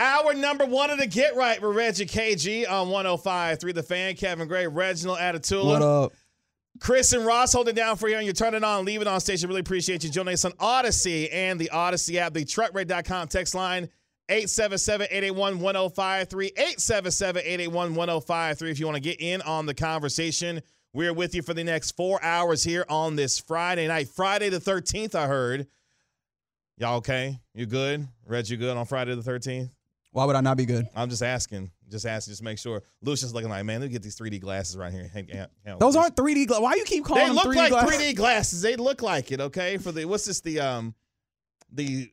Our number one of the Get Right with Regi KG on 105.3 The Fan. Kevin Gray, Reginald Atatula. What up? Chris and Ross holding down for you and you turn it on, leave it on station. Really appreciate you joining us on Odyssey and the Odyssey app, the truckrate.com text line 877-881-1053, 877-881-1053 if you want to get in on the conversation. We're with you for the next four hours here on this Friday night. Friday the 13th, I heard. Y'all okay? You good? Reg, you good on Friday the 13th? Why would I not be good? I'm just asking. Just asking, just make sure. Lucian's looking like, man, let me get these 3D glasses right here. Hang- hang- hang. Those aren't 3D. Gla- Why you keep calling They them look 3D like glasses? 3D glasses. They look like it. Okay, for the what's this? The um, the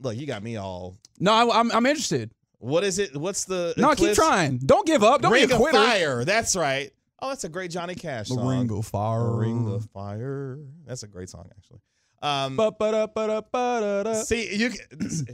look. You got me all. No, I, I'm I'm interested. What is it? What's the? No, keep trying. Don't give up. Don't Ring be a of. Fire. That's right. Oh, that's a great Johnny Cash The song. ring of fire. Ring of Fire. That's a great song, actually. Um. See, you.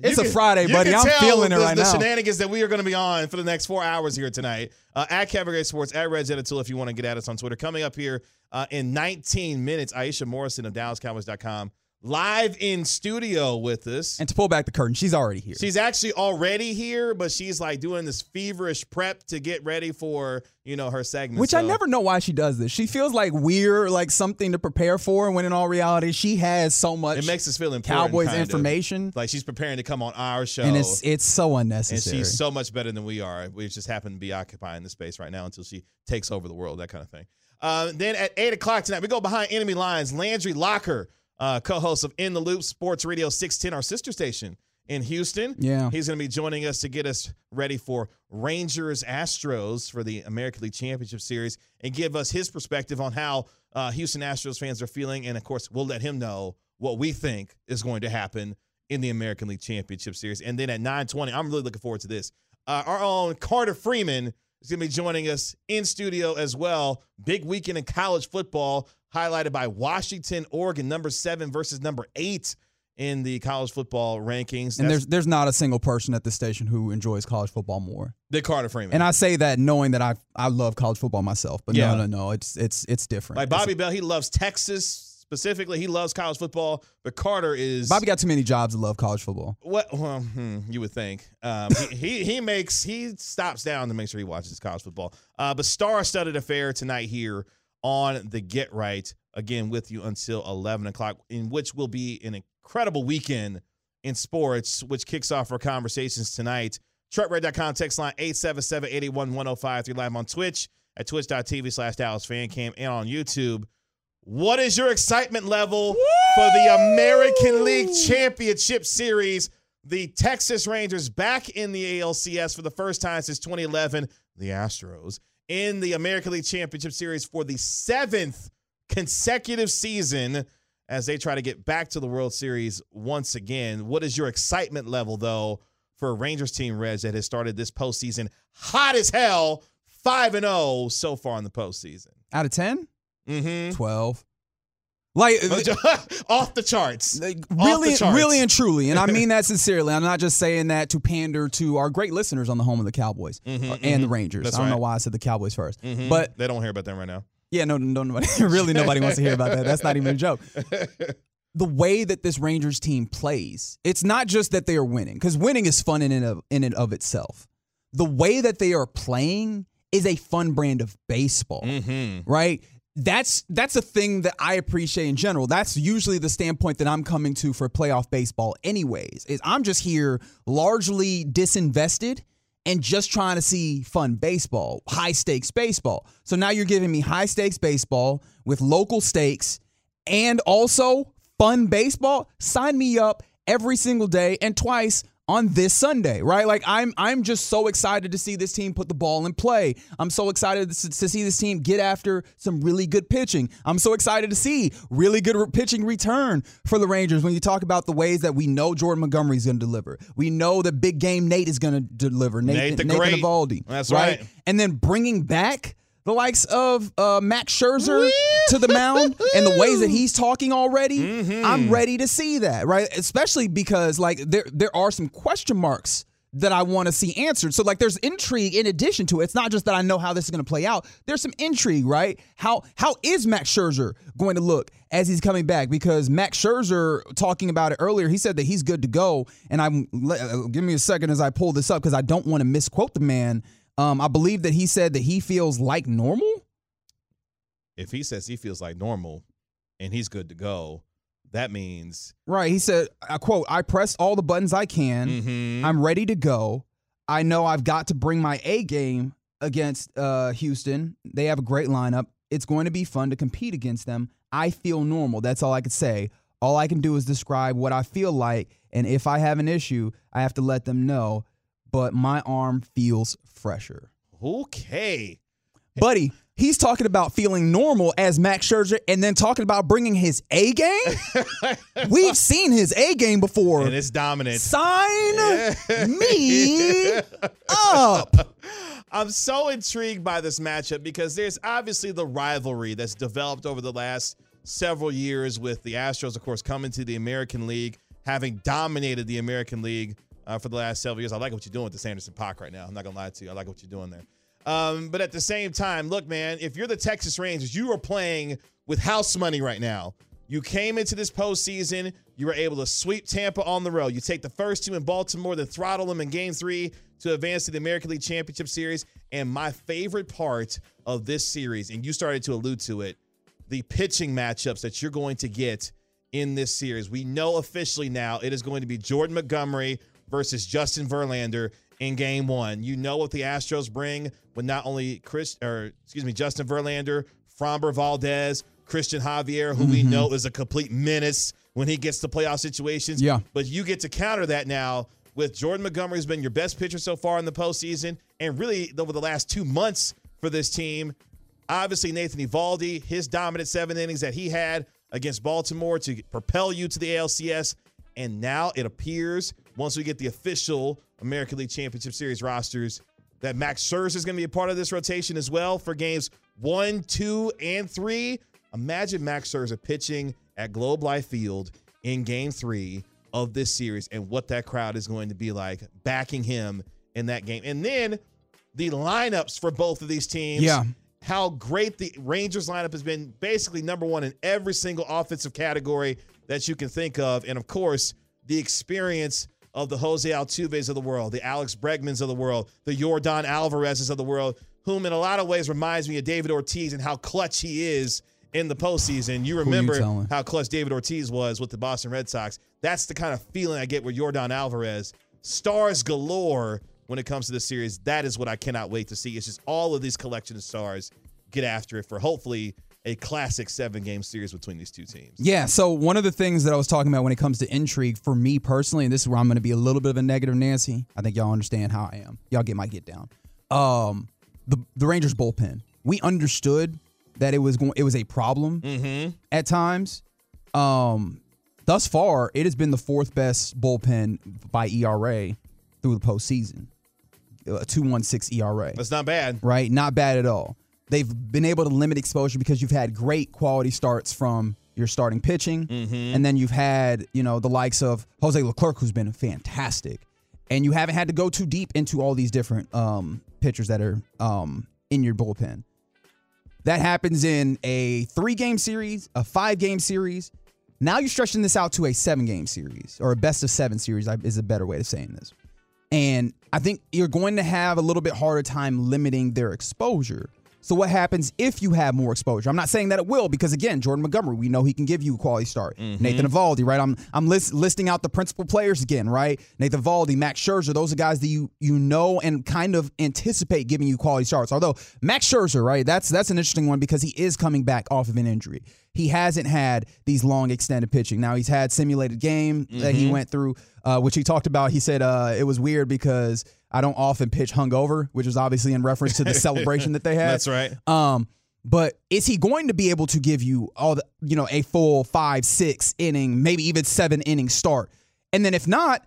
It's a Friday, buddy. I'm feeling it the, right the now. shenanigans that we are going to be on for the next four hours here tonight. Uh, at Kevin Sports, at Reg Editul, if you want to get at us on Twitter. Coming up here uh, in 19 minutes, Iisha Morrison of DallasCowboys.com live in studio with us. And to pull back the curtain, she's already here. She's actually already here, but she's like doing this feverish prep to get ready for you know her segment. Which I never know why she does this. She feels like we're like something to prepare for, when in all reality, she has so much It makes us feel important. Cowboys kind of. information, Like she's preparing to come on our show. and it's it's so unnecessary. and she's so much better than we are. We just happen to be occupying the space right now until she takes over the world, that kind of thing. Uh, then at 8 o'clock tonight, we go behind enemy lines. Landry Locker, uh, co host of In the Loop Sports Radio 610, our sister station in Houston. Yeah. He's going to be joining us to get us ready for Rangers Astros for the American League Championship Series and give us his perspective on how uh, Houston Astros fans are feeling. And of course, we'll let him know what we think is going to happen in the American League Championship Series. And then at 9:20, I'm really looking forward to this. Uh, our own Carter Freeman is going to be joining us in studio as well. Big weekend in college football, highlighted by Washington, Oregon, number seven versus number eight in the college football rankings. and That's there's there's not a single person at the station who enjoys college football more. the Carter Freeman. And I say that knowing that I I love college football myself, but Yeah. no, no, no, it's it's it's different. like Bobby Bell, he loves Texas specifically. He loves college football, but Carter is Bobby got too many jobs to love college football. What well, hmm, you would think? Um, he, he he makes he stops down to make sure he watches college football. Uh, but star-studded affair tonight here on the Get Right again with you until eleven o'clock, in which will be an incredible weekend in sports, which kicks off our conversations tonight. Truckrate.com text line 877-881-1053 live on Twitch at twitch.tv slash Dallas Fan Cam and on YouTube. What is your excitement level for the American League Championship Series? The Texas Rangers back in the ALCS for the first time since 2011. The Astros in the American League Championship Series for the seventh consecutive season as they try to get back to the World Series once again. What is your excitement level, though, for a Rangers team, Reg, that has started this postseason hot as hell, 5 and 0 so far in the postseason? Out of 10? Mm-hmm. 12. Like off the charts. Like, really, the charts. really and truly, and I mean that sincerely. I'm not just saying that to pander to our great listeners on the home of the Cowboys Mhm, uh, and the mhm. Rangers. That's I don't know why I said the Cowboys 1st Mhm. but they don't hear about them right now. yeah, no, no, nobody, really, nobody wants to hear about that. That's not even a joke. The way that this Rangers team plays, it's not just that they are winning, because winning is fun in and of in and of itself. The way that they are playing is a fun brand of baseball Mm-hmm. right? That's that's a thing that I appreciate in general. That's usually the standpoint that I'm coming to for playoff baseball anyways. Is I'm just here largely disinvested and just trying to see fun baseball, high stakes baseball. So now you're giving me high stakes baseball with local stakes and also fun baseball. Sign me up every single day and twice on this Sunday, right? Like I'm I'm just so excited to see this team put the ball in play. I'm so excited to, to see this team get after some really good pitching. I'm so excited to see really good re- pitching return for the Rangers when you talk about the ways that we know Jordan Montgomery is going to deliver. We know that big game Nate is going to deliver. Nate the Nathan Great. Eovaldi, That's right. And then bringing back the likes of uh, Max Scherzer to the mound and the ways that he's talking already, Mm-hmm. I'm ready to see that, right? Especially because like there there are some question marks that I want to see answered. So like there's intrigue in addition to it. It's not just that I know how this is going to play out. There's some intrigue, right? How how is Max Scherzer going to look as he's coming back? Because Max Scherzer talking about it earlier, he said that he's good to go. And I'm uh, give me a second as I pull this up because I don't want to misquote the man. Um, I believe that he said that he feels like normal. If he says he feels like normal and he's good to go, that means Right. He said, I quote, I pressed all the buttons I can. mhm, I'm ready to go. I know I've got to bring my A game against uh, Houston. They have a great lineup. It's going to be fun to compete against them. I feel normal. That's all I could say. All I can do is describe what I feel like. And if I have an issue, I have to let them know. But my arm feels fresher. okay. Buddy, he's talking about feeling normal as Max Scherzer and then talking about bringing his A game. We've seen his A game before. And it's dominant. Sign me up. I'm so intrigued by this matchup because there's obviously the rivalry that's developed over the last several years with the Astros, of course, coming to the American League, having dominated the American League uh, for the last several years. I like what you're doing with the Sanderson Park right now. I'm not gonna lie to you. I like what you're doing there. Um, but at the same time, look, man, if you're the Texas Rangers, you are playing with house money right now. You came into this postseason, you were able to sweep Tampa on the road. You take the first two in Baltimore, then throttle them in game three to advance to the American League Championship Series. And my favorite part of this series, and you started to allude to it, the pitching matchups that you're going to get in this series. We know officially now it is going to be Jordan Montgomery versus Justin Verlander in game one. You know what the Astros bring with not only Chris or excuse me, Justin Verlander, Framber Valdez, Cristian Javier, who we mm-hmm. know is a complete menace when he gets to playoff situations. Yeah. But you get to counter that now with Jordan Montgomery has been your best pitcher so far in the postseason, and really over the last two months for this team. Obviously, Nathan Eovaldi, his dominant seven innings that he had against Baltimore to propel you to the ALCS. And now it appears, once we get the official American League Championship Series rosters, that Max Scherzer is going to be a part of this rotation as well for games one, two, and three. Imagine Max Scherzer pitching at Globe Life Field in game three of this series and what that crowd is going to be like backing him in that game. And then the lineups for both of these teams. Yeah. How great the Rangers lineup has been, basically number one in every single offensive category that you can think of. And of course, the experience of the Jose Altuves of the world, the Alex Bregmans of the world, the Jordan Alvarez's of the world, whom in a lot of ways reminds me of David Ortiz and how clutch he is in the postseason. You remember telling? how clutch David Ortiz was with the Boston Red Sox. That's the kind of feeling I get with Jordan Alvarez. Stars galore when it comes to this series. That is what I cannot wait to see. It's just all of these collection of stars get after it for hopefully a classic seven game series between these two teams. Yeah. So one of the things that I was talking about when it comes to intrigue for me personally, and this is where I'm going to be a little bit of a negative Nancy. I think y'all understand how I am. Y'all get my get down. Um, the the Rangers bullpen. We understood that it was going. It was a problem at times. Um, thus far, it has been the fourth best bullpen by ERA through the postseason. A two one six ERA That's not bad. right? Not bad at all. They've been able to limit exposure because you've had great quality starts from your starting pitching, and then you've had you know the likes of Jose Leclerc, who's been fantastic, and you haven't had to go too deep into all these different um, pitchers that are um, in your bullpen. That happens in a three-game series, a five-game series. Now you're stretching this out to a seven-game series or a best of seven series is a better way of saying this. And I think you're going to have a little bit harder time limiting their exposure. So what happens if you have more exposure? I'm not saying that it will because again, Jordan Montgomery, we know he can give you a quality start. Mm-hmm. Nathan Eovaldi, right? I'm I'm list, listing out the principal players again, right? Nathan Eovaldi, Max Scherzer, those are guys that you you know and kind of anticipate giving you quality starts. Although Max Scherzer, right? That's that's an interesting one because he is coming back off of an injury. He hasn't had these long extended pitching. Now he's had simulated game that he went through, uh, which he talked about. He said uh, it was weird because I don't often pitch hungover, which was obviously in reference to the celebration that they had. That's right. Um, but is he going to be able to give you all the, you know, a full five, six inning, maybe even seven inning start? And then if not,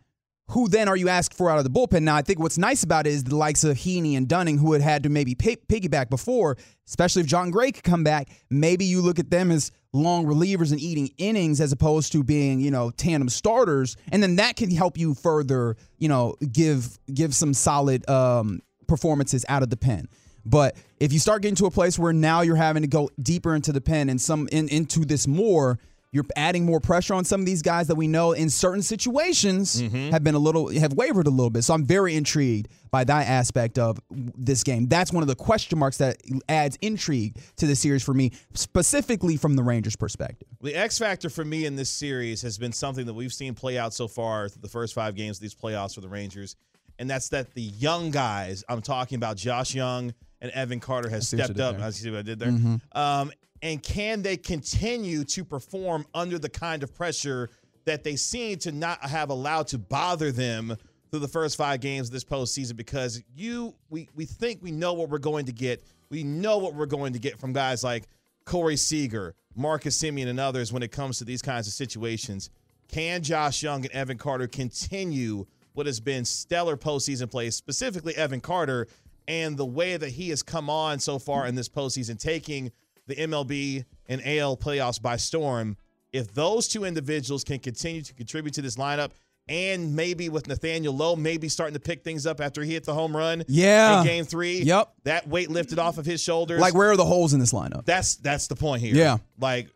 who then are you asked for out of the bullpen? Now, I think what's nice about it is the likes of Heaney and Dunning, who had had to maybe pay, piggyback before, especially if Jon Gray could come back. Maybe you look at them as long relievers and eating innings as opposed to being, you know, tandem starters, and then that can help you further, you know, give give some solid um, performances out of the pen. But if you start getting to a place where now you're having to go deeper into the pen and some in, into this more, you're adding more pressure on some of these guys that we know in certain situations have been a little have wavered a little bit. So I'm very intrigued by that aspect of this game. That's one of the question marks that adds intrigue to the series for me, specifically from the Rangers' perspective. The X factor for me in this series has been something that we've seen play out so far through the first five games of these playoffs for the Rangers, and that's that the young guys. I'm talking about Josh Jung and Evan Carter has see what you stepped up. there. Mm-hmm. I see what I did there. Um, and can they continue to perform under the kind of pressure that they seem to not have allowed to bother them through the first five games of this postseason? Because you, we, we think we know what we're going to get. We know what we're going to get from guys like Corey Seager, Marcus Semien, and others when it comes to these kinds of situations. Can Josh Jung and Evan Carter continue what has been stellar postseason play, specifically Evan Carter, and the way that he has come on so far in this postseason, taking the MLB and AL playoffs by storm? If those two individuals can continue to contribute to this lineup, and maybe with Nathaniel Lowe, maybe starting to pick things up after he hit the home run Yeah. in game three. Yep. That weight lifted off of his shoulders. Like, where are the holes in this lineup? That's that's the point here. Yeah. Like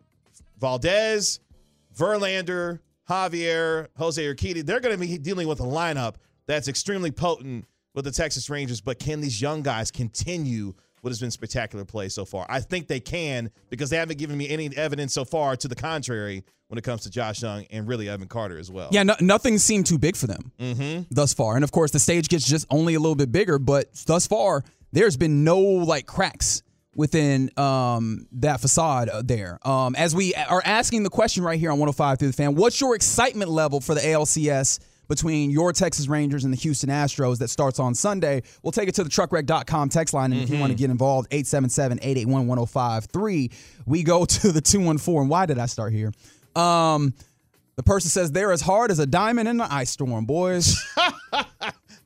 Valdez, Verlander, Javier, Jose Urquidy, they're going to be dealing with a lineup that's extremely potent with the Texas Rangers. But can these young guys continue what has been spectacular play so far? I think they can because they haven't given me any evidence so far to the contrary when it comes to Josh Jung and really Evan Carter as well. Yeah, no, nothing seemed too big for them thus far. And of course, the stage gets just only a little bit bigger, but thus far, there's been no like cracks within um, that facade there. Um, as we are asking the question right here on 105 through the fan, what's your excitement level for the ALCS? Between your Texas Rangers and the Houston Astros that starts on Sunday. We'll take it to the truckwreck.com text line. And if you want to get involved, 877 881 1053. We go to the 214. And why did I start here? Um, the person says they're as hard as a diamond in an ice storm, boys.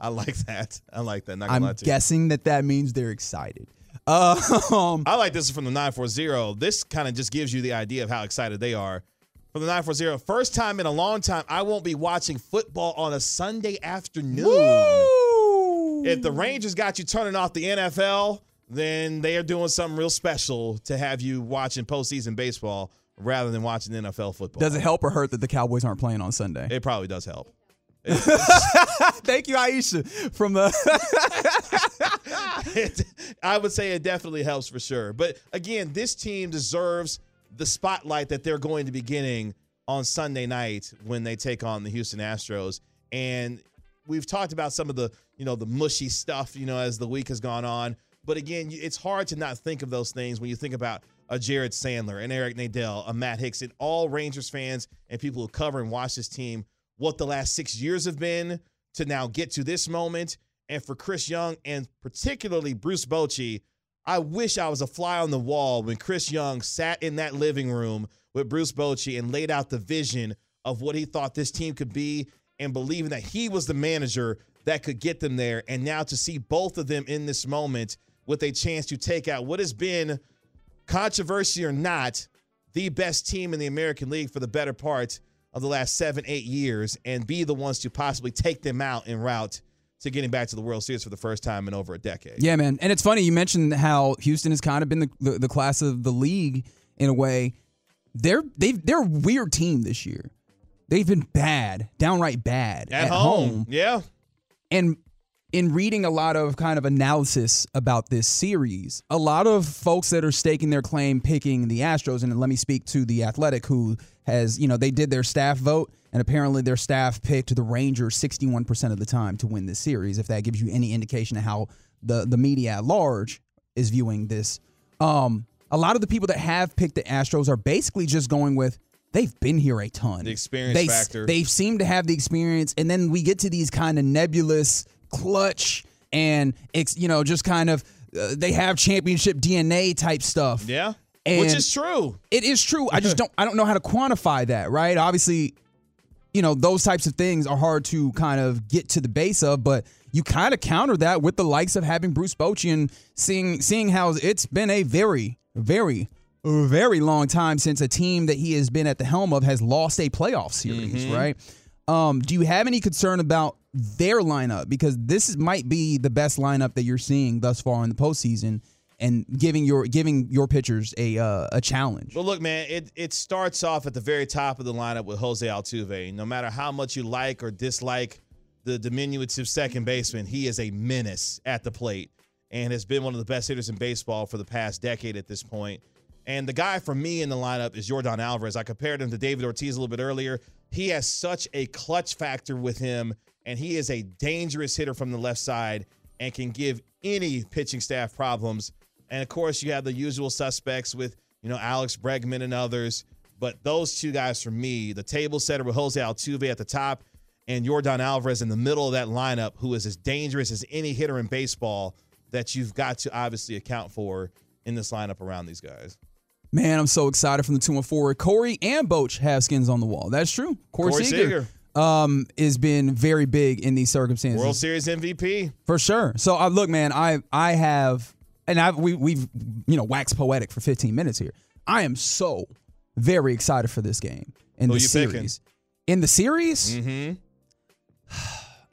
I like that. I like that. Not gonna I'm to you. guessing that that means they're excited. Um, I like this from the 940. This kind of just gives you the idea of how excited they are. From the 940, first time in a long time, I won't be watching football on a Sunday afternoon. If the Rangers got you turning off the NFL, then they are doing something real special to have you watching postseason baseball rather than watching NFL football. does it help or hurt that the Cowboys aren't playing on Sunday? It probably does help. Thank you, Iisha, from the. I would say it definitely helps for sure. But again, this team deserves the spotlight that they're going to be getting on Sunday night when they take on the Houston Astros. And we've talked about some of the, you know, the mushy stuff, you know, as the week has gone on. But again, it's hard to not think of those things when you think about a Jared Sandler, an Eric Nadell, a Matt Hickson, all Rangers fans and people who cover and watch this team, what the last six years have been to now get to this moment. And for Chris Young and particularly Bruce Bochy, I wish I was a fly on the wall when Chris Young sat in that living room with Bruce Bochy and laid out the vision of what he thought this team could be and believing that he was the manager that could get them there. And now to see both of them in this moment with a chance to take out what has been, controversy or not, the best team in the American League for the better part of the last seven, eight years and be the ones to possibly take them out en route to getting back to the World Series for the first time in over a decade. Yeah, man. And it's funny you mentioned how Houston has kind of been the, the, the class of the league in a way. They're they they're a weird team this year. They've been bad, downright bad At, home. Yeah. And in reading a lot of kind of analysis about this series, a lot of folks that are staking their claim picking the Astros, and let me speak to the Athletic, who has, you know, they did their staff vote, and apparently their staff picked the Rangers 61% of the time to win this series, if that gives you any indication of how the, the media at large is viewing this. Um, a lot of the people that have picked the Astros are basically just going with they've been here a ton. The experience they, factor. They seem to have the experience, and then we get to these kind of nebulous clutch and it's you know just kind of uh, they have championship DNA type stuff. Yeah. And Which is true. It is true. I just don't I don't know how to quantify that, right? Obviously, you know, those types of things are hard to kind of get to the base of, but you kind of counter that with the likes of having Bruce Bochy and seeing seeing how it's been a very very very long time since a team that he has been at the helm of has lost a playoff series, right? Um, do you have any concern about their lineup? Because this might be the best lineup that you're seeing thus far in the postseason, and giving your giving your pitchers a uh, a challenge. Well, look, man, it, it starts off at the very top of the lineup with Jose Altuve. No matter how much you like or dislike the diminutive second baseman, he is a menace at the plate and has been one of the best hitters in baseball for the past decade at this point. And the guy for me in the lineup is Jordan Alvarez. I compared him to David Ortiz a little bit earlier. He has such a clutch factor with him, and he is a dangerous hitter from the left side and can give any pitching staff problems. And of course, you have the usual suspects with, you know, Alex Bregman and others. But those two guys for me, the table setter with Jose Altuve at the top and Jordan Alvarez in the middle of that lineup, who is as dangerous as any hitter in baseball that you've got to obviously account for in this lineup around these guys. Man, I'm so excited from the two and forward. Corey and Boch have skins on the wall. That's true. Corey, Corey Seager, um, has been very big in these circumstances. World Series MVP. For sure. So uh, look, man, I I have and I've, we we've you know waxed poetic for 15 minutes here. I am so very excited for this game in Who the series. picking? In the series, Mm-hmm.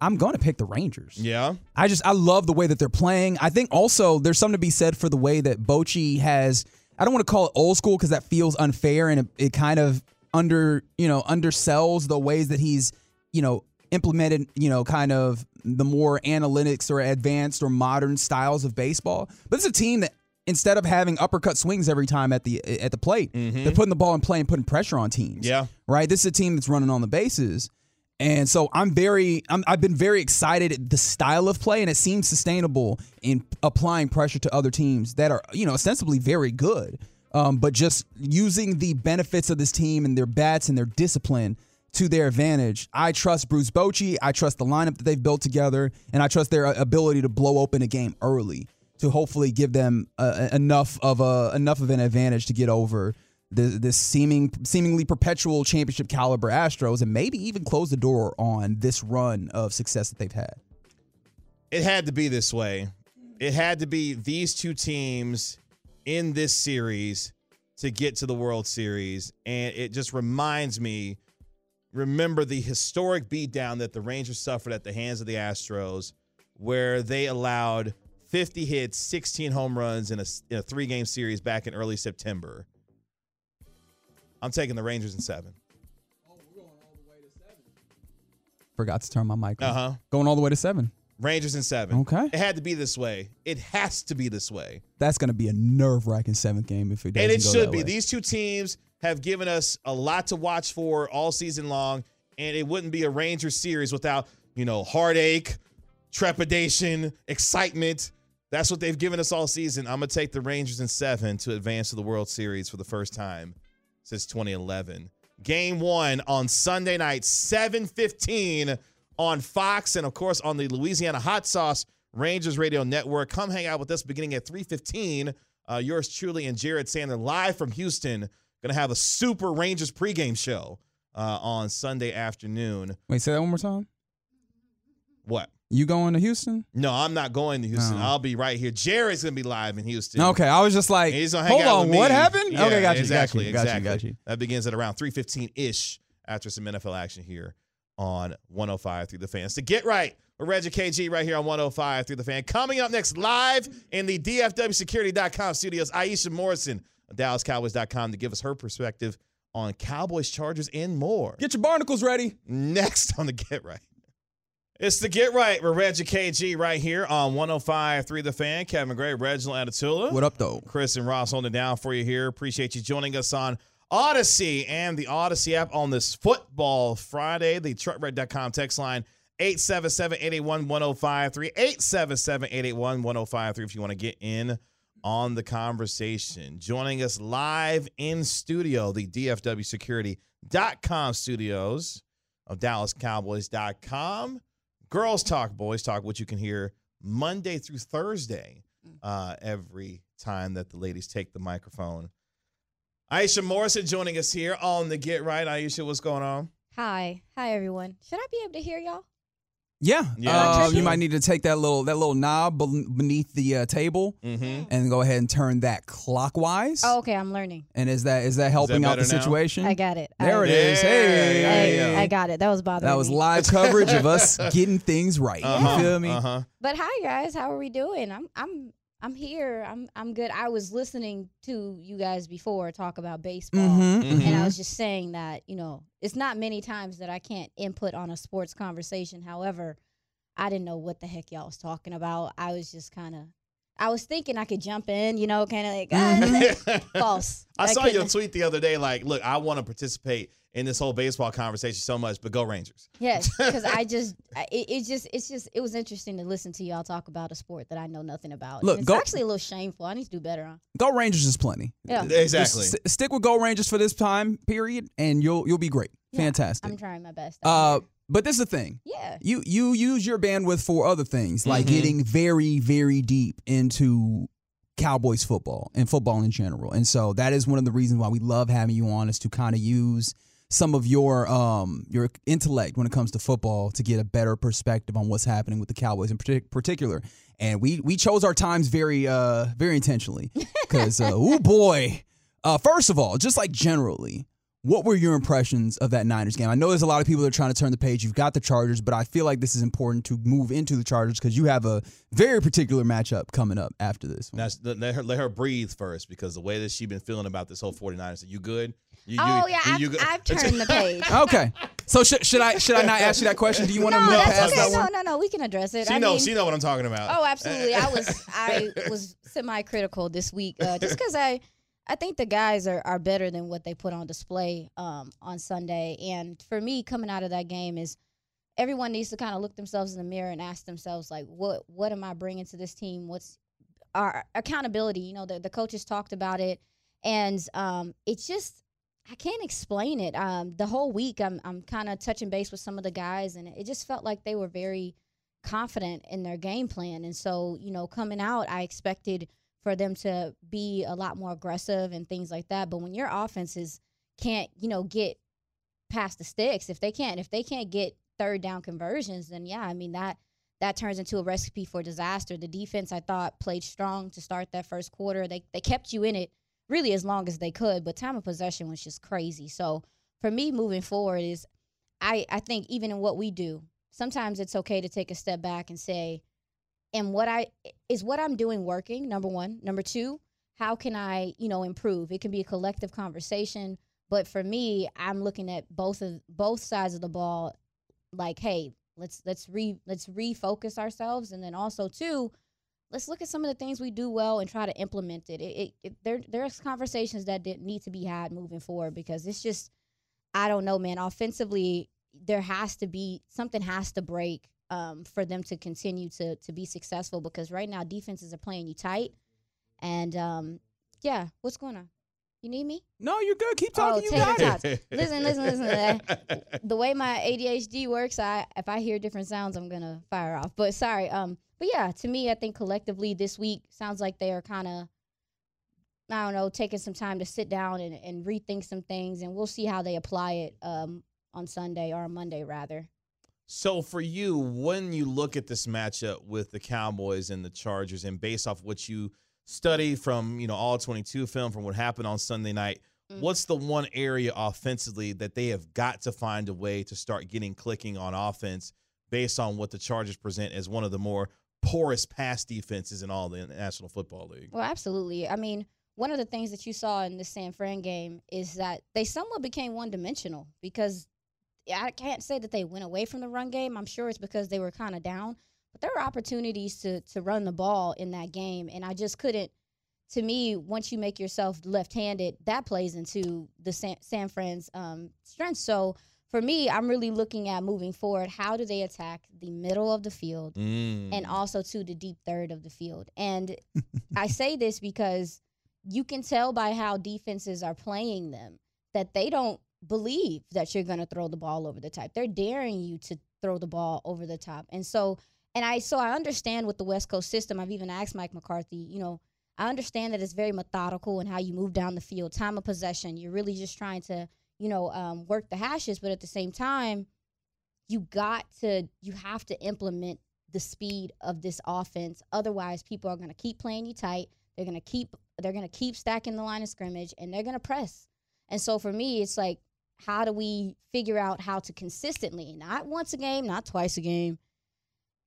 I'm going to pick the Rangers. Yeah. I just I love the way that they're playing. I think also there's something to be said for the way that Bochy has. I don't want to call it old school because that feels unfair and it, it kind of under you know undersells the ways that he's you know implemented you know kind of the more analytics or advanced or modern styles of baseball. But it's a team that instead of having uppercut swings every time at the at the plate, they're putting the ball in play and putting pressure on teams. Yeah. right. This is a team that's running on the bases. And so I'm very, I'm, I've been very excited at the style of play, and it seems sustainable in applying pressure to other teams that are, you know, ostensibly very good, um, but just using the benefits of this team and their bats and their discipline to their advantage. I trust Bruce Bochy. I trust the lineup that they've built together, and I trust their ability to blow open a game early to hopefully give them uh, enough of a enough of an advantage to get over the, this seeming seemingly perpetual championship caliber Astros and maybe even close the door on this run of success that they've had. It had to be this way. It had to be these two teams in this series to get to the World Series. And it just reminds me remember the historic beatdown that the Rangers suffered at the hands of the Astros, where they allowed 50 hits, 16 home runs in a, in a three game series back in early September. I'm taking the Rangers in seven. Forgot to turn my mic on. Uh huh. Going all the way to seven. Rangers in seven. Okay. It had to be this way. It has to be this way. That's going to be a nerve wracking seventh game if it doesn't and it should be. way. These two teams have given us a lot to watch for all season long, and it wouldn't be a Rangers series without, you know, heartache, trepidation, excitement. That's what they've given us all season. I'm gonna take the Rangers in seven to advance to the World Series for the first time since 2011. Game one on Sunday night, 7:15 on Fox, and of course on the Louisiana Hot Sauce Rangers Radio Network. Come hang out with us beginning at 3:15. Uh, yours truly and Jared Sandler live from Houston. Gonna have a super Rangers pregame show uh, on Sunday afternoon. Wait, say that one more time. What? You going to Houston? No, I'm not going to Houston. Oh. I'll be right here. Jared's gonna be live in Houston. Okay, I was just like, He's gonna hang hold on, with what happened? Yeah, okay, got you, exactly, got you, got exactly. you, got you. That begins at around 3:15 ish after some NFL action here on 105 through the fans. To get right, we're Regi KG right here on 105 through the fan. Coming up next, live in the DFWSecurity.com studios, Iisha Morrison DallasCowboys.com to give us her perspective on Cowboys, Chargers, and more. Get your barnacles ready. Next on the Get Right. It's the Get Right with Regi KG right here on 105.3 The Fan. Kevin Gray, Reginald Atatula. What up, though? Chris and Ross holding it down for you here. Appreciate you joining us on Odyssey and the Odyssey app on this football Friday. The truckred.com text line 877-881-1053. 877-881-1053 if you want to get in on the conversation. Joining us live in studio, the DFW Security.com studios of DallasCowboys.com. Girls Talk, Boys Talk, which you can hear Monday through Thursday uh, every time that the ladies take the microphone. Iisha Morrison joining us here on the Get Right. Iisha, what's going on? Hi, hi everyone. Should I be able to hear y'all? Yeah, Yeah, uh, you might need to take that little that little knob beneath the uh, table Mm-hmm. and go ahead and turn that clockwise. Oh, okay. I'm learning. And is that is that helping out the better now? situation? I got it. There I, it is. Hey, I, Yeah. I got it. That was bothering that was me. live coverage of us getting things right. Uh-huh, You feel me? Uh-huh. But hi guys, how are we doing? I'm I'm I'm here. I'm I'm good. I was listening to you guys before talk about baseball. Mhm, Mhm. And I mhm. was just saying that, you know, it's not many times that I can't input on a sports conversation. However, I didn't know what the heck y'all was talking about. I was just kind of, I was thinking I could jump in, you know, kind of like, ah, false. I saw couldn't- your tweet the other day, like, look, I want to participate in this whole baseball conversation so much, but go Rangers. Yes, because I just, it, it just, it's just, it was interesting to listen to y'all talk about a sport that I know nothing about. Look, And it's go- actually a little shameful. I need to do better on. Go Rangers is plenty. Yeah, Exactly. St- stick with Go Rangers for this time period, and you'll you'll be great. Yeah, Fantastic. I'm trying my best. Uh, here. But this is the thing. yeah, You you use your bandwidth for other things, like Mhm. getting very very deep into Cowboys football and football in general. And so that is one of the reasons why we love having you on is to kind of use some of your um your intellect when it comes to football to get a better perspective on what's happening with the Cowboys in partic- particular. And we we chose our times very uh very intentionally cuz uh oh boy. Uh first of all, just like generally, what were your impressions of that Niners game? I know there's a lot of people that are trying to turn the page. You've got the Chargers, but I feel like this is important to move into the Chargers because you have a very particular matchup coming up after this. one. Now, let let her, let her breathe first because the way that she's been feeling about this whole 49ers, are you good? You, oh you- yeah, I've, you good? I've turned the page. Okay. So should, should I should I not ask you that question? Do you want to no, move past okay. that No, one? no, no. We can address it. She I knows. mean, she know what I'm talking about. Oh, absolutely. I was I was semi-critical this week uh, just because I I think the guys are, are better than what they put on display um, on Sunday. And for me, coming out of that game is everyone needs to kind of look themselves in the mirror and ask themselves like, what what am I bringing to this team? What's our accountability? You know, the the coaches talked about it, and um, it's just. I can't explain it. Um, the whole week, I'm I'm kind of touching base with some of the guys, and it just felt like they were very confident in their game plan. And so, you know, coming out, I expected for them to be a lot more aggressive and things like that. But when your offenses can't, you know, get past the sticks, if they can't, if they can't get third down conversions, then yeah, I mean that that turns into a recipe for disaster. The defense I thought played strong to start that first quarter. They they kept you in it really as long as they could, but time of possession was just crazy. So for me moving forward is I, I think even in what we do, sometimes it's okay to take a step back and say, and what I is what I'm doing working, number one. Number two, how can I, you know, improve? It can be a collective conversation. But for me, I'm looking at both of both sides of the ball like, hey, let's let's re let's refocus ourselves and then also too, let's look at some of the things we do well and try to implement it. It, it, it there there's conversations that need to be had moving forward because it's just I don't know, man. Offensively, there has to be something has to break um, for them to continue to to be successful because right now defenses are playing you tight. And um, yeah, what's going on? You need me? No, you're good. Keep Oh, talking. you take got it. Listen, listen, listen. The way my ADHD works, I if I hear different sounds, I'm gonna fire off. But sorry, um, but yeah, to me, I think collectively this week sounds like they are kind of, I don't know, taking some time to sit down and, and rethink some things, and we'll see how they apply it um on Sunday or Monday rather. So for you, when you look at this matchup with the Cowboys and the Chargers, and based off what you study from you know all 22 film from what happened on Sunday night, Mm. what's the one area offensively that they have got to find a way to start getting clicking on offense based on what the Chargers present as one of the more porous pass defenses in all the National Football League? Well, absolutely. I mean, one of the things that you saw in the San Fran game is that they somewhat became one dimensional because I can't say that they went away from the run game. I'm sure it's because they were kind of down, but there were opportunities to to run the ball in that game, and I just couldn't. To me, once you make yourself left-handed, that plays into the San, San Fran's um, strength. So for me, I'm really looking at moving forward. How do they attack the middle of the field Mm. and also to the deep third of the field? And I say this because you can tell by how defenses are playing them that they don't believe that you're going to throw the ball over the top. They're daring you to throw the ball over the top. And so and I so I understand with the West Coast system. I've even asked Mike McCarthy, you know, I understand that it's very methodical in how you move down the field, time of possession. You're really just trying to, you know, um, work the hashes, but at the same time, you got to you have to implement the speed of this offense. Otherwise, people are going to keep playing you tight. They're going to keep they're going to keep stacking the line of scrimmage and they're going to press. And so for me, it's like how do we figure out how to consistently, not once a game, not twice a game,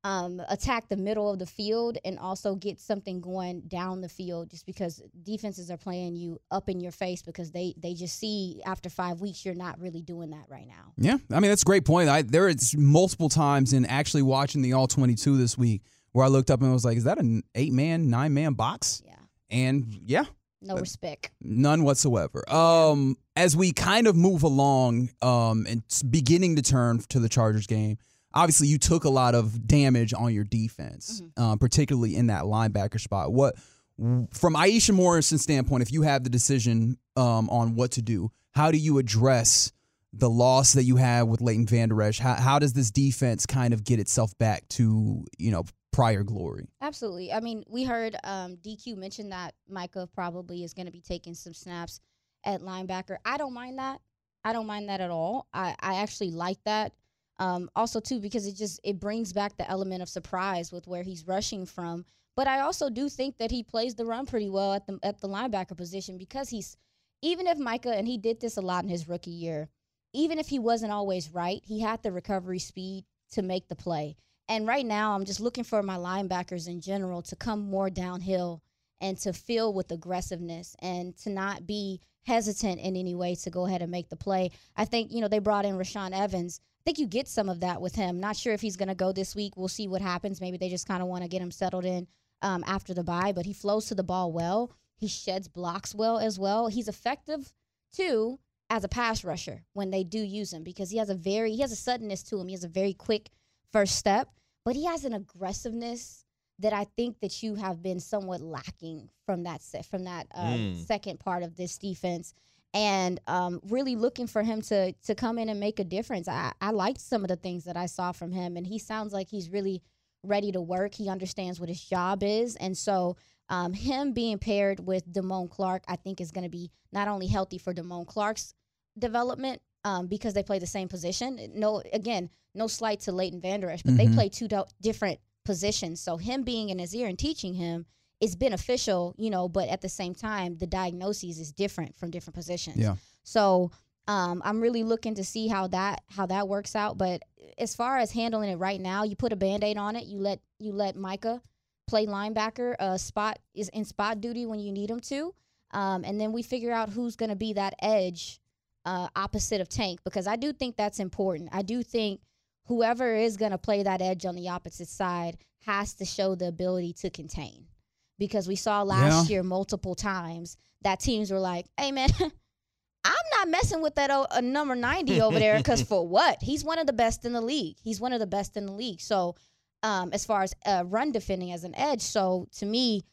um, attack the middle of the field and also get something going down the field just because defenses are playing you up in your face because they they just see after five weeks you're not really doing that right now. Yeah, I mean that's a great point. I there is multiple times in actually watching the All 22 this week where I looked up and I was like, "Is that an eight man, nine man box?" Yeah. And yeah, No respect. None whatsoever. Um, as we kind of move along, um, and beginning to turn to the Chargers game. Obviously, you took a lot of damage on your defense, um, particularly in that linebacker spot. What, from Iisha Morrison's standpoint, if you have the decision um, on what to do, how do you address the loss that you have with Leighton Vander Esch? How, how does this defense kind of get itself back to you know prior glory? Absolutely. I mean, we heard um, DQ mention that Micah probably is going to be taking some snaps at linebacker. I don't mind that. I don't mind that at all. I, I actually like that. Um, also, too, because it just it brings back the element of surprise with where he's rushing from. But I also do think that he plays the run pretty well at the at the linebacker position because he's even if Micah and he did this a lot in his rookie year, even if he wasn't always right, he had the recovery speed to make the play. And right now, I'm just looking for my linebackers in general to come more downhill and to feel with aggressiveness and to not be hesitant in any way to go ahead and make the play. I think, you know, they brought in Rashaan Evans. I think you get some of that with him. Not sure if he's going to go this week. We'll see what happens. Maybe they just kind of want to get him settled in um, after the bye, but he flows to the ball well. He sheds blocks well as well. He's effective too as a pass rusher when they do use him because he has a very he has a suddenness to him. He has a very quick first step, but he has an aggressiveness that I think that you have been somewhat lacking from that set from that um, Mm. second part of this defense. And um, really looking for him to to come in and make a difference. I, I liked some of the things that I saw from him, and he sounds like he's really ready to work. He understands what his job is, and so um, him being paired with Damone Clark, I think, is going to be not only healthy for Damone Clark's development um, because they play the same position. No, again, no slight to Leighton Vander Esch, but they Mhm. play two do- different positions. So him being in his ear and teaching him is beneficial, you know. But at the same time, the diagnosis is different from different positions. Yeah. So um, I'm really looking to see how that how that works out. But as far as handling it right now, you put a band-aid on it. You let you let Micah play linebacker. Uh, spot is in spot duty when you need him to, um, and then we figure out who's going to be that edge uh, opposite of Tank because I do think that's important. I do think whoever is going to play that edge on the opposite side has to show the ability to contain because we saw last Yeah. year multiple times that teams were like, "Hey man, I'm not messing with that o- uh, number 90 over there because for what? He's one of the best in the league. He's one of the best in the league. So, um, as far as uh, run defending as an edge, so to me,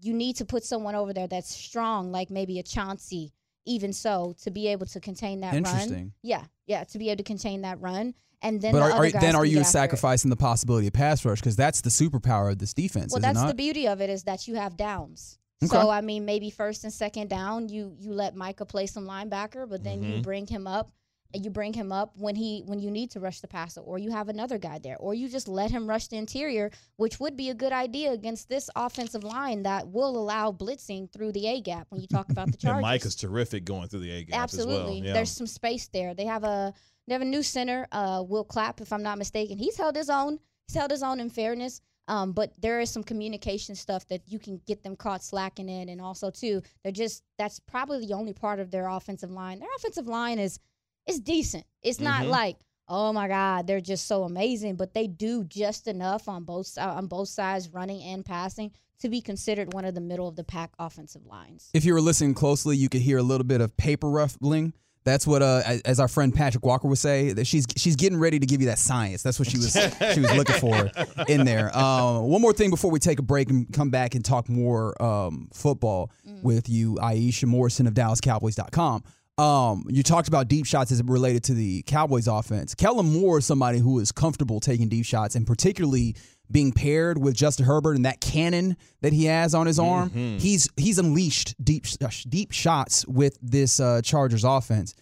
you need to put someone over there that's strong, like maybe a Chauncey, even so, to be able to contain that run. Yeah, yeah, to be able to contain that run. And then but the are, other are, then are you get it. sacrificing the possibility of pass rush because that's the superpower of this defense? Well, is that's it not? the beauty of it is that you have downs. Okay. So I mean, maybe first and second down, you you let Micah play some linebacker, but then you Mhm. bring him up, and you bring him up when he when you need to rush the passer, or you have another guy there, or you just let him rush the interior, which would be a good idea against this offensive line that will allow blitzing through the A gap. When you talk about the And Mike is terrific going through the A gap Absolutely. as well. Yeah. There's some space there. They have a they have a new center, uh, Will Clapp, if I'm not mistaken. He's held his own. He's held his own in fairness. Um, but there is some communication stuff that you can get them caught slacking in, and also too, they're just that's probably the only part of their offensive line. Their offensive line is it's decent. It's not Mhm. like oh my god, they're just so amazing, but they do just enough on both si- on both sides, running and passing, to be considered one of the middle of the pack offensive lines. If you were listening closely, you could hear a little bit of paper ruffling. That's what, uh, as- as our friend Patrick Walker would say, that she's she's getting ready to give you that science. That's what she was she was looking for in there. Uh, one more thing before we take a break and come back and talk more um, football with you, Iisha Morrison of DallasCowboys.com. Um, you talked about deep shots as it related to the Cowboys offense. Kellen Moore is somebody who is comfortable taking deep shots, and particularly being paired with Justin Herbert and that cannon that he has on his arm. He's he's unleashed deep uh, deep shots with this uh, Chargers offense.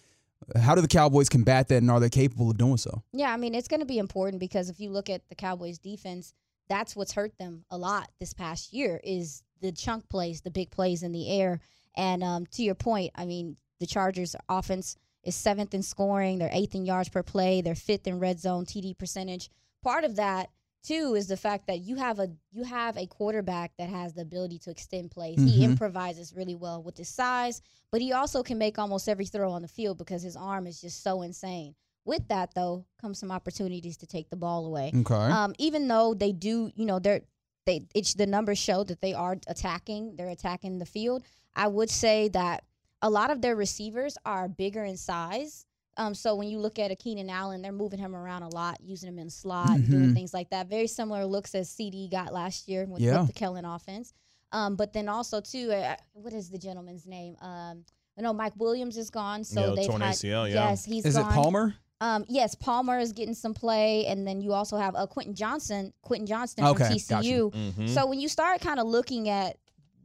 How do the Cowboys combat that, and are they capable of doing so? Yeah, I mean, it's going to be important because if you look at the Cowboys defense, that's what's hurt them a lot this past year is the chunk plays, the big plays in the air. And um, to your point, I mean, the Chargers offense is seventh in scoring, they're eighth in yards per play, they're fifth in red zone TD percentage. Part of that too is the fact that you have a you have a quarterback that has the ability to extend plays. He Mhm. improvises really well with his size, but he also can make almost every throw on the field because his arm is just so insane. With that though comes some opportunities to take the ball away. Okay. Um, even though they do, you know, they're they it's the numbers show that they are attacking, they're attacking the field. I would say that a lot of their receivers are bigger in size. Um, so when you look at a Keenan Allen, they're moving him around a lot, using him in slot, doing Mhm. things like that. Very similar looks as CeeDee got last year with, Yeah. with the Kellen offense. Um, but then also too, uh, what is the gentleman's name? Um, I know Mike Williams is gone, so Yeah, they've torn had ACL, yeah. yes, he's is gone. it Palmer? Um, yes, Palmer is getting some play, and then you also have uh, Quentin Johnson, Quentin Johnston Okay, from got you. TCU. Mhm. So when you start kind of looking at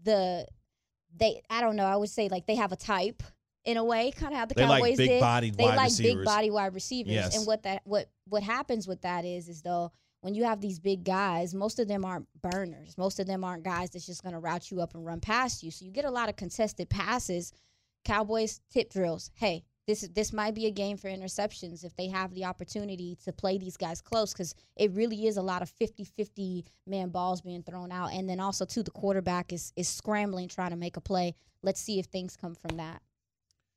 the, they, I don't know, I would say like they have a type in a way, kind of how the They like Cowboys did. big-bodied They wide like receivers. big body wide receivers, Yes. and what that what what happens with that is is though when you have these big guys, most of them aren't burners. Most of them aren't guys that's just going to route you up and run past you. So you get a lot of contested passes. Cowboys tip drills. Hey, this is this might be a game for interceptions if they have the opportunity to play these guys close because it really is a lot of 50-50 man balls being thrown out and then also too the quarterback is is scrambling trying to make a play let's see if things come from that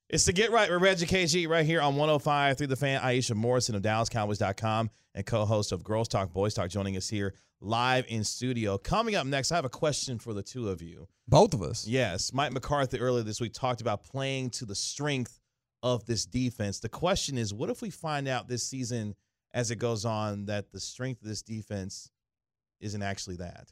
It's to get right with Regi KG right here on 105 through the fan. Iisha Morrison of DallasCowboys.com and co-host of Girls Talk Boys Talk joining us here live in studio. Coming up next, I have a question for the two of you. Both of us. Yes, Mike McCarthy earlier this week talked about playing to the strength of this defense. The question is, what if we find out this season as it goes on that the strength of this defense isn't actually that?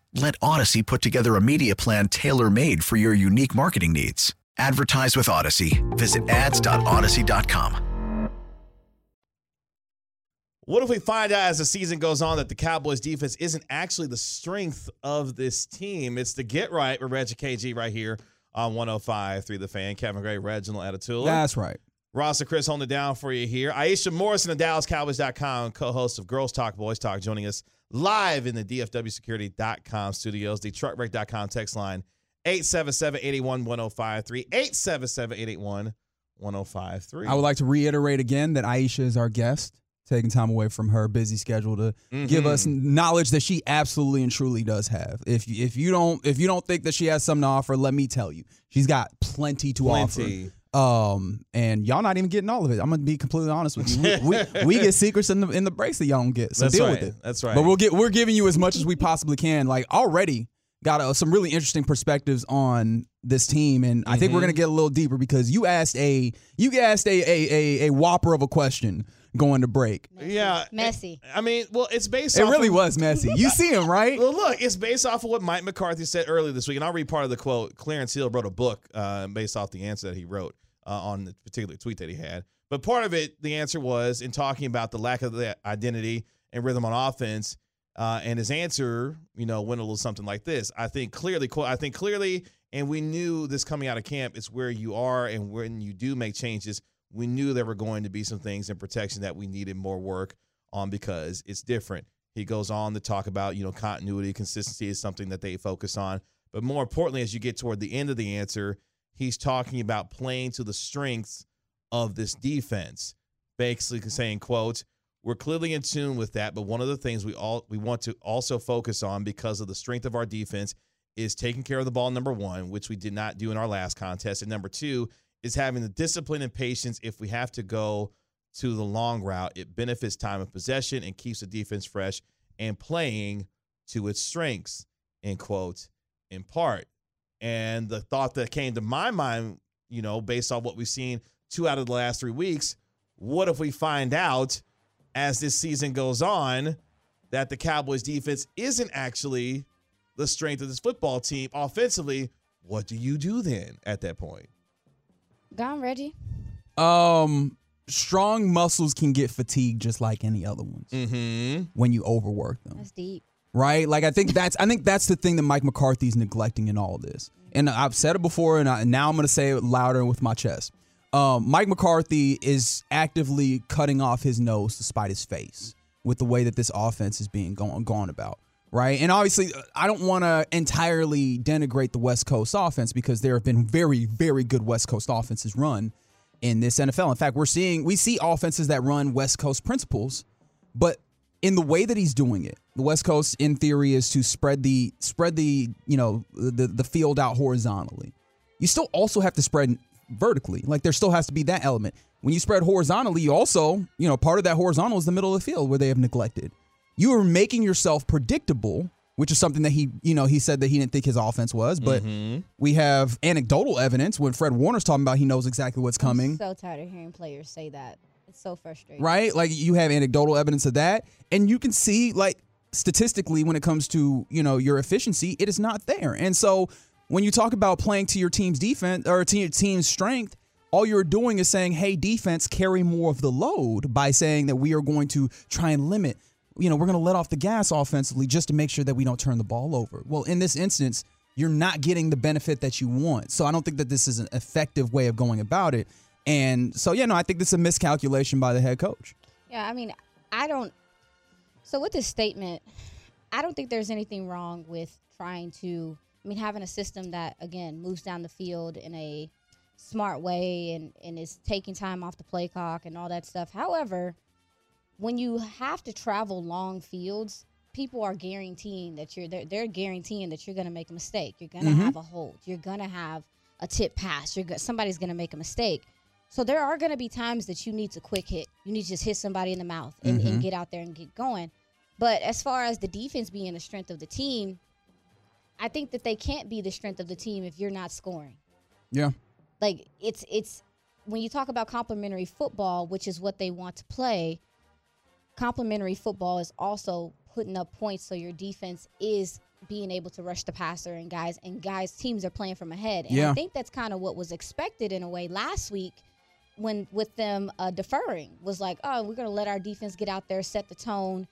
Let Audacy put together a media plan tailor made for your unique marketing needs. Advertise with Audacy. Visit ads.audacy.com. What if we find out as the season goes on that the Cowboys defense isn't actually the strength of this team? It's the get right with Regi KG right here on 105 through the fan. Kevin Gray, Reginald Atatula. That's right. Ross and Chris holding it down for you here. Iisha Morrison of DallasCowboys.com, co-host of Girls Talk, Boys Talk, joining us live in the DFWSecurity.com studios. DetroitBreak.com text line 877-881-1053, 877-881-1053. I would like to reiterate again that Iisha is our guest, taking time away from her busy schedule to give us Mm-hmm. knowledge that she absolutely and truly does have. If if you don't if you don't think that she has something to offer, let me tell you, she's got plenty to Plenty. offer. Um, and y'all not even getting all of it. I'm gonna be completely honest with you. We, we, we get secrets in the in the breaks that y'all don't get. So That's deal right. with it. That's right. But we'll get we're giving you as much as we possibly can. Like already, got uh, some really interesting perspectives on this team, and I think we're Mhm. gonna get a little deeper because you asked a you asked a a a, a whopper of a question going to break. Yeah, Messy. I mean, well, it's based. It off really of, was messy. You see him right? Well, look, it's based off of what Mike McCarthy said earlier this week, and I'll read part of the quote. Clarence Hill wrote a book uh, based off the answer that he wrote uh, on the particular tweet that he had. But part of it, the answer was in talking about the lack of the identity and rhythm on offense. Uh, and his answer, you know, went a little something like this. I think clearly, quote, I think clearly, and we knew this coming out of camp. It's where you are, and when you do make changes, we knew there were going to be some things in protection that we needed more work on because it's different. He goes on to talk about, you know, continuity, consistency is something that they focus on. But more importantly, as you get toward the end of the answer, he's talking about playing to the strengths of this defense. Basically saying, quote, we're clearly in tune with that, but one of the things we all we want to also focus on because of the strength of our defense is taking care of the ball number 1, which we did not do in our last contest, and number 2 is having the discipline and patience if we have to go to the long route. It benefits time of possession and keeps the defense fresh and playing to its strengths, end quote, in part. And the thought that came to my mind, you know, based on what we've seen two out of the last three weeks, what if we find out as this season goes on that the Cowboys defense isn't actually the strength of this football team offensively? What do you do then at that point? Gone, Regi. Um, strong muscles can get fatigued just like any other ones Mm-hmm. when you overwork them. That's deep. right? Like I think that's I think that's the thing that Mike McCarthy's neglecting in all of this. And I've said it before, and, I, and now I'm going to say it louder with my chest. Um, Mike McCarthy is actively cutting off his nose to spite his face with the way that this offense is being gone, gone about. Right. And obviously, I don't want to entirely denigrate the West Coast offense because there have been very, very good West Coast offenses run in this NFL. In fact, we're seeing, we see offenses that run West Coast principles, but in the way that he's doing it, the West Coast in theory is to spread the spread the you know the the field out horizontally. You still also have to spread vertically. Like there still has to be that element. When you spread horizontally, you also you know part of that horizontal is the middle of the field where they have neglected. You are making yourself predictable, which is something that he you know he said that he didn't think his offense was, but mm-hmm. we have anecdotal evidence when Fred Warner's talking about he knows exactly what's coming I'm so tired of hearing players say that. It's so frustrating. right? Like you have anecdotal evidence of that, and you can see like statistically when it comes to you know your efficiency, it is not there. And so when you talk about playing to your team's defense or to your team's strength, all you're doing is saying, "Hey, defense, carry more of the load" by saying that we are going to try and limit. You know, we're going to let off the gas offensively just to make sure that we don't turn the ball over. Well, in this instance, you're not getting the benefit that you want. So I don't think that this is an effective way of going about it. And so, yeah, no, I think this is a miscalculation by the head coach. Yeah, I mean, I don't. So with this statement, I don't think there's anything wrong with trying to. I mean, having a system that again moves down the field in a smart way and and is taking time off the play clock and all that stuff. However, when you have to travel long fields, people are guaranteeing that you're they're, they're guaranteeing that you're going to make a mistake. You're going to mm-hmm. have a hold. You're going to have a tip pass. You're go- somebody's going to make a mistake. So there are going to be times that you need to quick hit. You need to just hit somebody in the mouth and, and mm-hmm. get out there and get going. But as far as the defense being the strength of the team, I think that they can't be the strength of the team if you're not scoring. Yeah. Like it's it's when you talk about complementary football, which is what they want to play, complementary football is also putting up points so your defense is being able to rush the passer and guys and guys teams are playing from ahead. And Yeah. I think that's kind of what was expected in a way last week when with them uh, deferring was like, oh, we're gonna let our defense get out there, set the tone,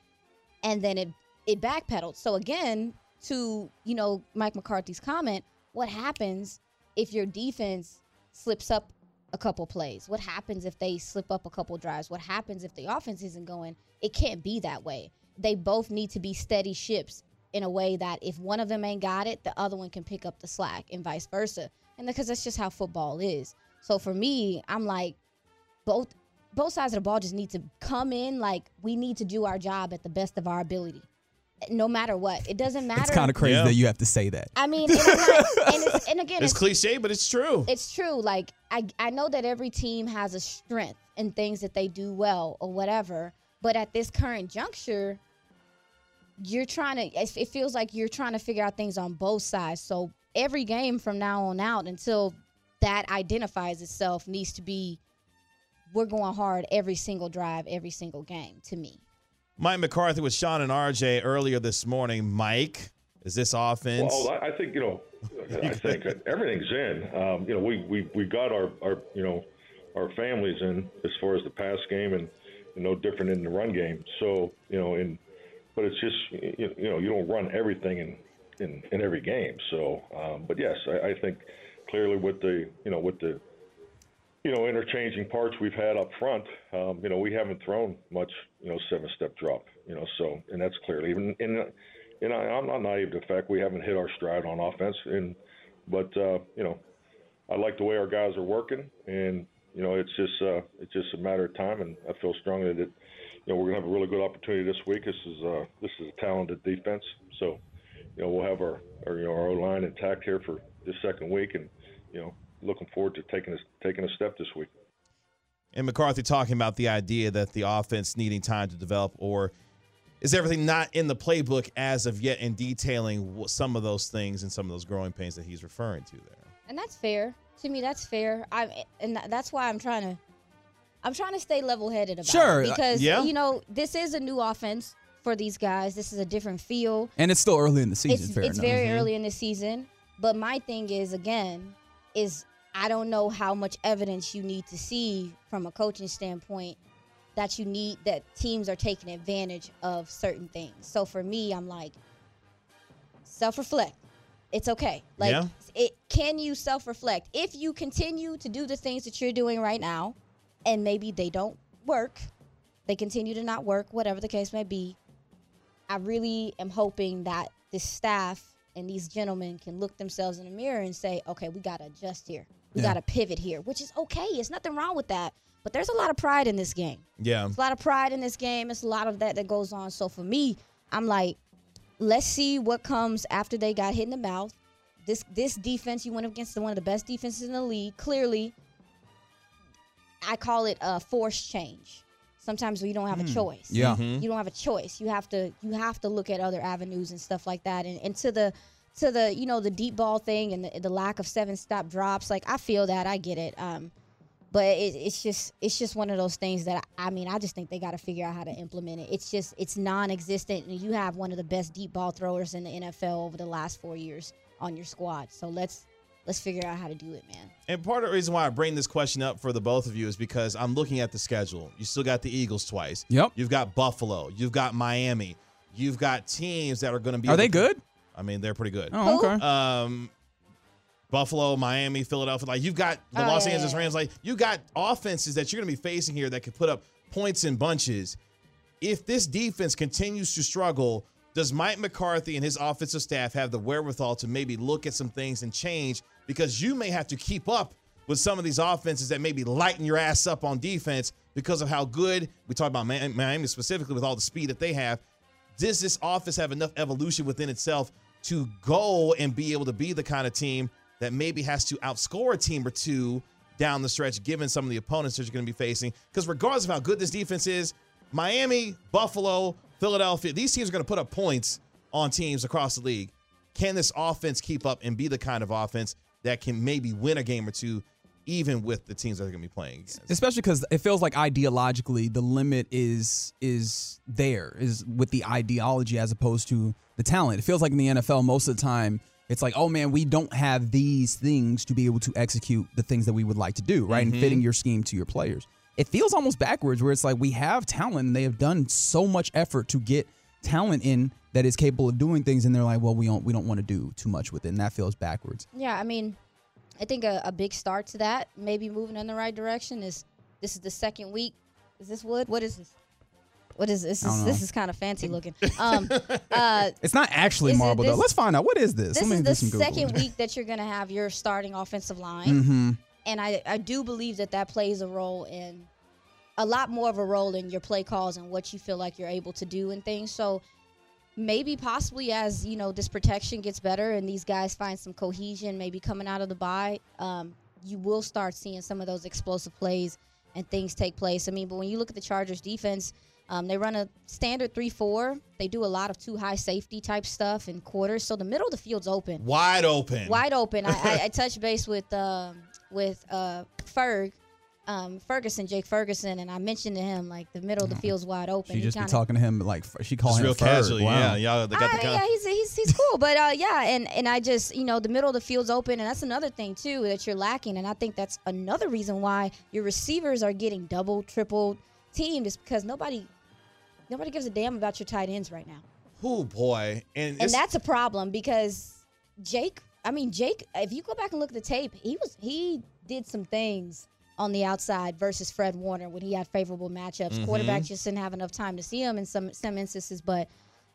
and then it it backpedaled. So again, to you know Mike McCarthy's comment, what happens if your defense slips up a couple plays? What happens if they slip up a couple drives? What happens if the offense isn't going? It can't be that way. They both need to be steady ships in a way that if one of them ain't got it, the other one can pick up the slack and vice versa. And because that's just how football is. So for me, I'm like both both sides of the ball just need to come in like we need to do our job at the best of our ability. No matter what. It doesn't matter. It's kind of crazy Yeah. that you have to say that. I mean, and, I'm not, and, it's, and again, It's it's, cliche, but it's true. it's true. Like I, I know that every team has a strength and things that they do well or whatever. But at this current juncture, you're trying to. It it feels like you're trying to figure out things on both sides. So every game from now on out until that identifies itself needs to be. We're going hard every single drive, every single game. To me. Mike McCarthy with Shan and RJ earlier this morning. Mike, is this offense? Well, I think you know, I think everything's in. Um, you know, we, we we got our our you know our families in as far as the pass game and, and no different in the run game. So you know, in but it's just you, you know you don't run everything in in, in every game. So, um, but yes, I, I think clearly with the you know with the you know, interchanging parts we've had up front, um, you know, we haven't thrown much, you know, seven step drop, you know, so, and that's clearly even, and, and I, I'm not naive to the fact we haven't hit our stride on offense. And, but, uh, you know, I like the way our guys are working and, you know, it's just, uh, it's just a matter of time. And I feel strongly that, you know, we're going to have a really good opportunity this week. This is, uh, this is a talented defense. So, you know, we'll have our, our you know, our line intact here for this second week and, you know, looking forward to taking a, taking a step this week. And McCarthy talking about the idea that the offense needing time to develop, or is everything not in the playbook as of yet, and detailing some of those things and some of those growing pains that he's referring to there. and that's fair to me. That's fair. I and that's why I'm trying to, I'm trying to stay level headed about Sure, it uh, because yeah. you know this is a new offense for these guys. This is a different feel. And it's still early in the season. it's fair it's enough. Mm-hmm. very early in the season. But my thing is again, is I don't know how much evidence you need to see from a coaching standpoint that you need that teams are taking advantage of certain things. So for me, I'm like self reflect. It's okay. Like Yeah. it can you self reflect. If you continue to do the things that you're doing right now and maybe they don't work, they continue to not work, whatever the case may be, I really am hoping that this staff and these gentlemen can look themselves in the mirror and say, okay, we got to adjust here. We Yeah. got to pivot here, which is okay. It's nothing wrong with that. But there's a lot of pride in this game. Yeah. There's a lot of pride in this game. It's a lot of that that goes on. So for me, I'm like, let's see what comes after they got hit in the mouth. This this defense, you went up against one of the best defenses in the league. Clearly, I call it a forced change. Sometimes we don't have a hmm. choice. Yeah. You don't have a choice. You have to you have to look at other avenues and stuff like that. And, and to the to the you know the deep ball thing and the, the lack of seven stop drops. Like I feel that I get it. Um, but it, it's just it's just one of those things that I, I mean I just think they got to figure out how to implement it. It's just it's non-existent, and you have one of the best deep ball throwers in the NFL over the last four years on your squad. So let's let's figure out how to do it, man. And part of the reason why I bring this question up for the both of you is because I'm looking at the schedule. You still got the Eagles twice. Yep. You've got Buffalo. You've got Miami. You've got teams that are going to be. Are they to- good? I mean, they're pretty good. Oh, okay. um, Buffalo, Miami, Philadelphia. Like you've got the Oh, Los yeah, Angeles yeah, yeah. Rams. Like you got offenses that you're going to be facing here that could put up points in bunches. If this defense continues to struggle, does Mike McCarthy and his offensive staff have the wherewithal to maybe look at some things and change? Because you may have to keep up with some of these offenses that maybe lighten your ass up on defense because of how good we talk about Miami specifically with all the speed that they have does this office have enough evolution within itself to go and be able to be the kind of team that maybe has to outscore a team or two down the stretch, given some of the opponents that you're going to be facing? Because regardless of how good this defense is, Miami, Buffalo, Philadelphia, these teams are going to put up points on teams across the league. Can this offense keep up and be the kind of offense that can maybe win a game or two, even with the teams that they're going to be playing against? especially because it feels like ideologically the limit is is there is with the ideology as opposed to the talent. It feels like in the NFL most of the time it's like, oh man, we don't have these things to be able to execute the things that we would like to do, right? And fitting mm-hmm. your scheme to your players. It feels almost backwards where it's like we have talent and they have done so much effort to get talent in that is capable of doing things and they're like, well, we don't we don't want to do too much with it. And that feels backwards. Yeah, I mean, I think a, a big start to that, maybe moving in the right direction, is this is the second week. Is this wood? What is this? What is this? Is, this is kind of fancy looking. Um, uh, It's not actually marble though. Let's find out what is this. this is the second week that you're going to have your starting offensive line. Mm-hmm. And I, I do believe that that plays a role in a lot more of a role in your play calls and what you feel like you're able to do and things. So maybe possibly as you know this protection gets better and these guys find some cohesion, maybe coming out of the bye, um, you will start seeing some of those explosive plays and things take place. I mean, but when you look at the Chargers defense, Um, they run a standard three-four. They do a lot of two high safety type stuff in quarters, so the middle of the field's open, Wide open. wide open. I, I, I touched base with um, with uh, Ferg. Um, Ferguson, Jake Ferguson, and I mentioned to him like the middle of the field's wide open. She He just be kinda- talking to him like she called him real Ferg. casually. Wow. Yeah, y'all they got Ah, the kind yeah, he's, he's he's cool, but uh, yeah, and and I just you know the middle of the field's open, and that's another thing too that you're lacking, and I think that's another reason why your receivers are getting double, triple teamed is because nobody nobody gives a damn about your tight ends right now, Oh boy, and, and that's a problem because Jake, I mean Jake, if you go back and look at the tape, he was he did some things on the outside versus Fred Warner when he had favorable matchups. Mm-hmm. Quarterbacks just didn't have enough time to see him in some some instances, but.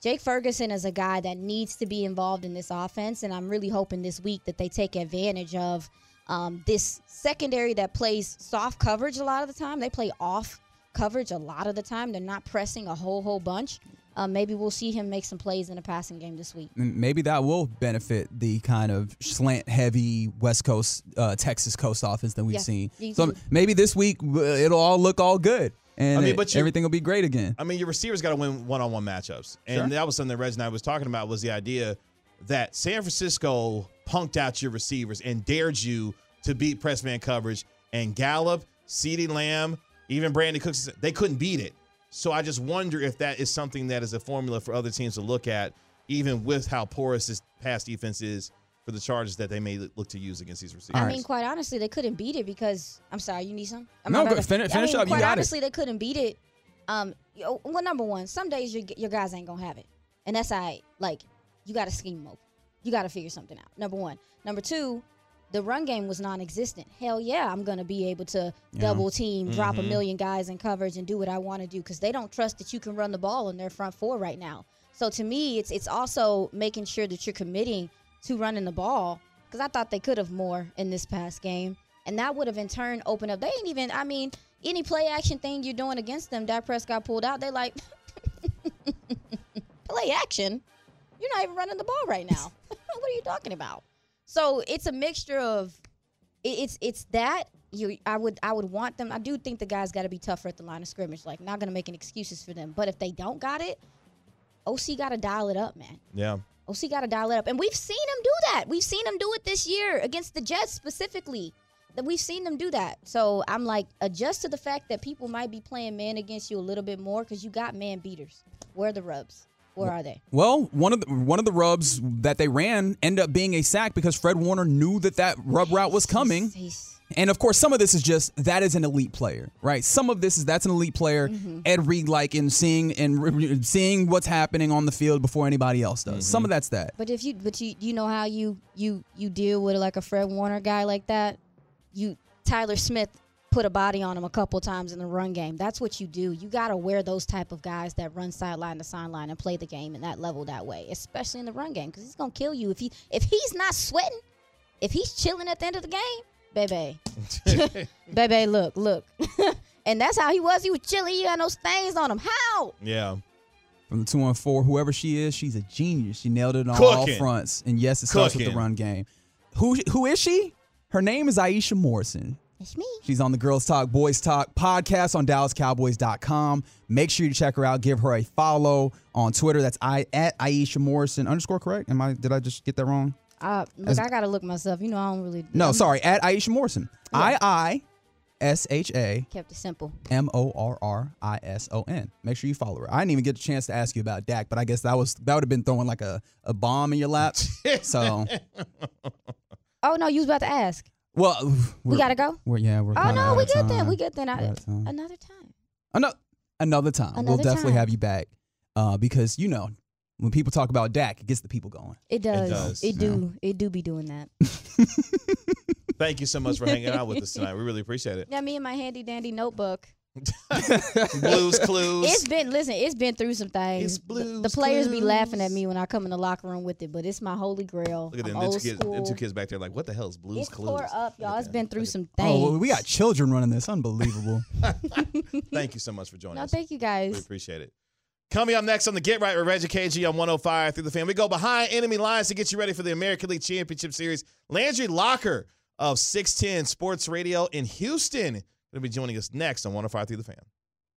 Jake Ferguson is a guy that needs to be involved in this offense, and I'm really hoping this week that they take advantage of um, this secondary that plays soft coverage a lot of the time. They play off coverage a lot of the time. They're not pressing a whole whole bunch. Um, maybe we'll see him make some plays in a passing game this week. Maybe that will benefit the kind of slant heavy West Coast, uh, Texas Coast offense that we've Yeah, seen. So maybe this week uh, it'll all look all good, and I mean, it- but you- everything will be great again. I mean, your receivers got to win one-on-one matchups, and Sure. that was something that Reg and I was talking about. Was the idea that San Francisco punked out your receivers and dared you to beat press man coverage, and Gallup, CeeDee Lamb, even Brandin Cooks, they couldn't beat it. So I just wonder if that is something that is a formula for other teams to look at, even with how porous this pass defense is for the Chargers that they may look to use against these receivers. I mean, quite honestly, they couldn't beat it because I'm sorry, you need some. Am No, I go- about finish- I mean, up, you Quite got it. honestly, they couldn't beat it. Um, you know, well, number one, some days your your guys ain't gonna have it, and that's all right. Like, you got to scheme them open. You got to figure something out. Number one. Number two, the run game was non-existent. Hell yeah, I'm gonna be able to double team, drop a mm-hmm. million guys in coverage, and do what I want to do because they don't trust that you can run the ball in their front four right now. So to me, it's it's also making sure that you're committing to running the ball because I thought they could have more in this past game, and that would have in turn opened up. They ain't even. I mean, any play action thing you're doing against them, Dak Prescott pulled out. They like play action. You're not even running the ball right now. what are you talking about? So it's a mixture of it's it's that you I would I would want them. I do think the guys got to be tougher at the line of scrimmage. Like not gonna make any excuses for them. But if they don't got it, OC got to dial it up, man. yeah. OC got to dial it up, and we've seen him do that. We've seen him do it this year against the Jets specifically. That we've seen them do that. So I'm like, adjust to the fact that people might be playing man against you a little bit more because you got man beaters. Where the rubs? Where are they? Well, one of the one of the rubs that they ran ended up being a sack because Fred Warner knew that that rub route was coming. He's- he's- And of course, some of this is just that is an elite player, right? Some of this is that's an elite player. Mm-hmm. Ed Reed like in seeing and re- re- seeing what's happening on the field before anybody else does. Some of that's that. But if you, but you, you know how you you you deal with like a Fred Warner guy like that. You Tyler Smith put a body on him a couple times in the run game. That's what you do. You got to wear those type of guys that run sideline to sideline and play the game in that level that way, especially in the run game, because he's gonna kill you if he if he's not sweating, if he's chilling at the end of the game, baby, baby, look, look, and that's how he was. He was chilling. He had no stains on him. How? Yeah. From the two one four, whoever she is, she's a genius. She nailed it on all fronts. And yes, it starts with the run game. Who who is she? Her name is Iisha Morrison. It's me. She's on the Girls Talk, Boys Talk podcast on DallasCowboys.com. Make sure you check her out. Give her a follow on Twitter. That's I at Iisha Morrison underscore. Correct? Am I? Did I just get that wrong? Uh, look, I gotta look myself. You know, I don't really. No, I'm- sorry. At Iisha Morrison. I I S H A Kept it simple. M O R R I S O N. Make sure you follow her. I didn't even get a chance to ask you about Dak, but I guess that was that would have been throwing like a, a bomb in your lap. so Oh no, you was about to ask. Well, We gotta go. We're, yeah, we're. Oh no, out we of good then. We good then. I, We're out of time. another time. Another another time. we'll definitely time. have you back. Uh, because you know, when people talk about Dak, it gets the people going. It does. does, It, do. It do be doing that. Thank you so much for hanging out with us tonight. We really appreciate it. Yeah, me and my handy dandy notebook. Blues Clues. It's been listen. It's been through some things. It's The- Blues the players be laughing at me when I come in the locker room with it, but it's my holy grail. Look at them, I'm them two, old kids, them two kids back there like, what the hell is Blues It's Clues? tore up, y'all. Look It's at been through Look at some Oh, things. well, we got children running this. Unbelievable. Thank you so much for joining No, us. thank you guys. We guys. appreciate it. Coming up next on the Get Right with Regi KG on 105 through the fan. We go behind enemy lines to get you ready for the American League Championship Series. Landry Locker of 610 Sports Radio in Houston to be joining us next on 105 through the fan.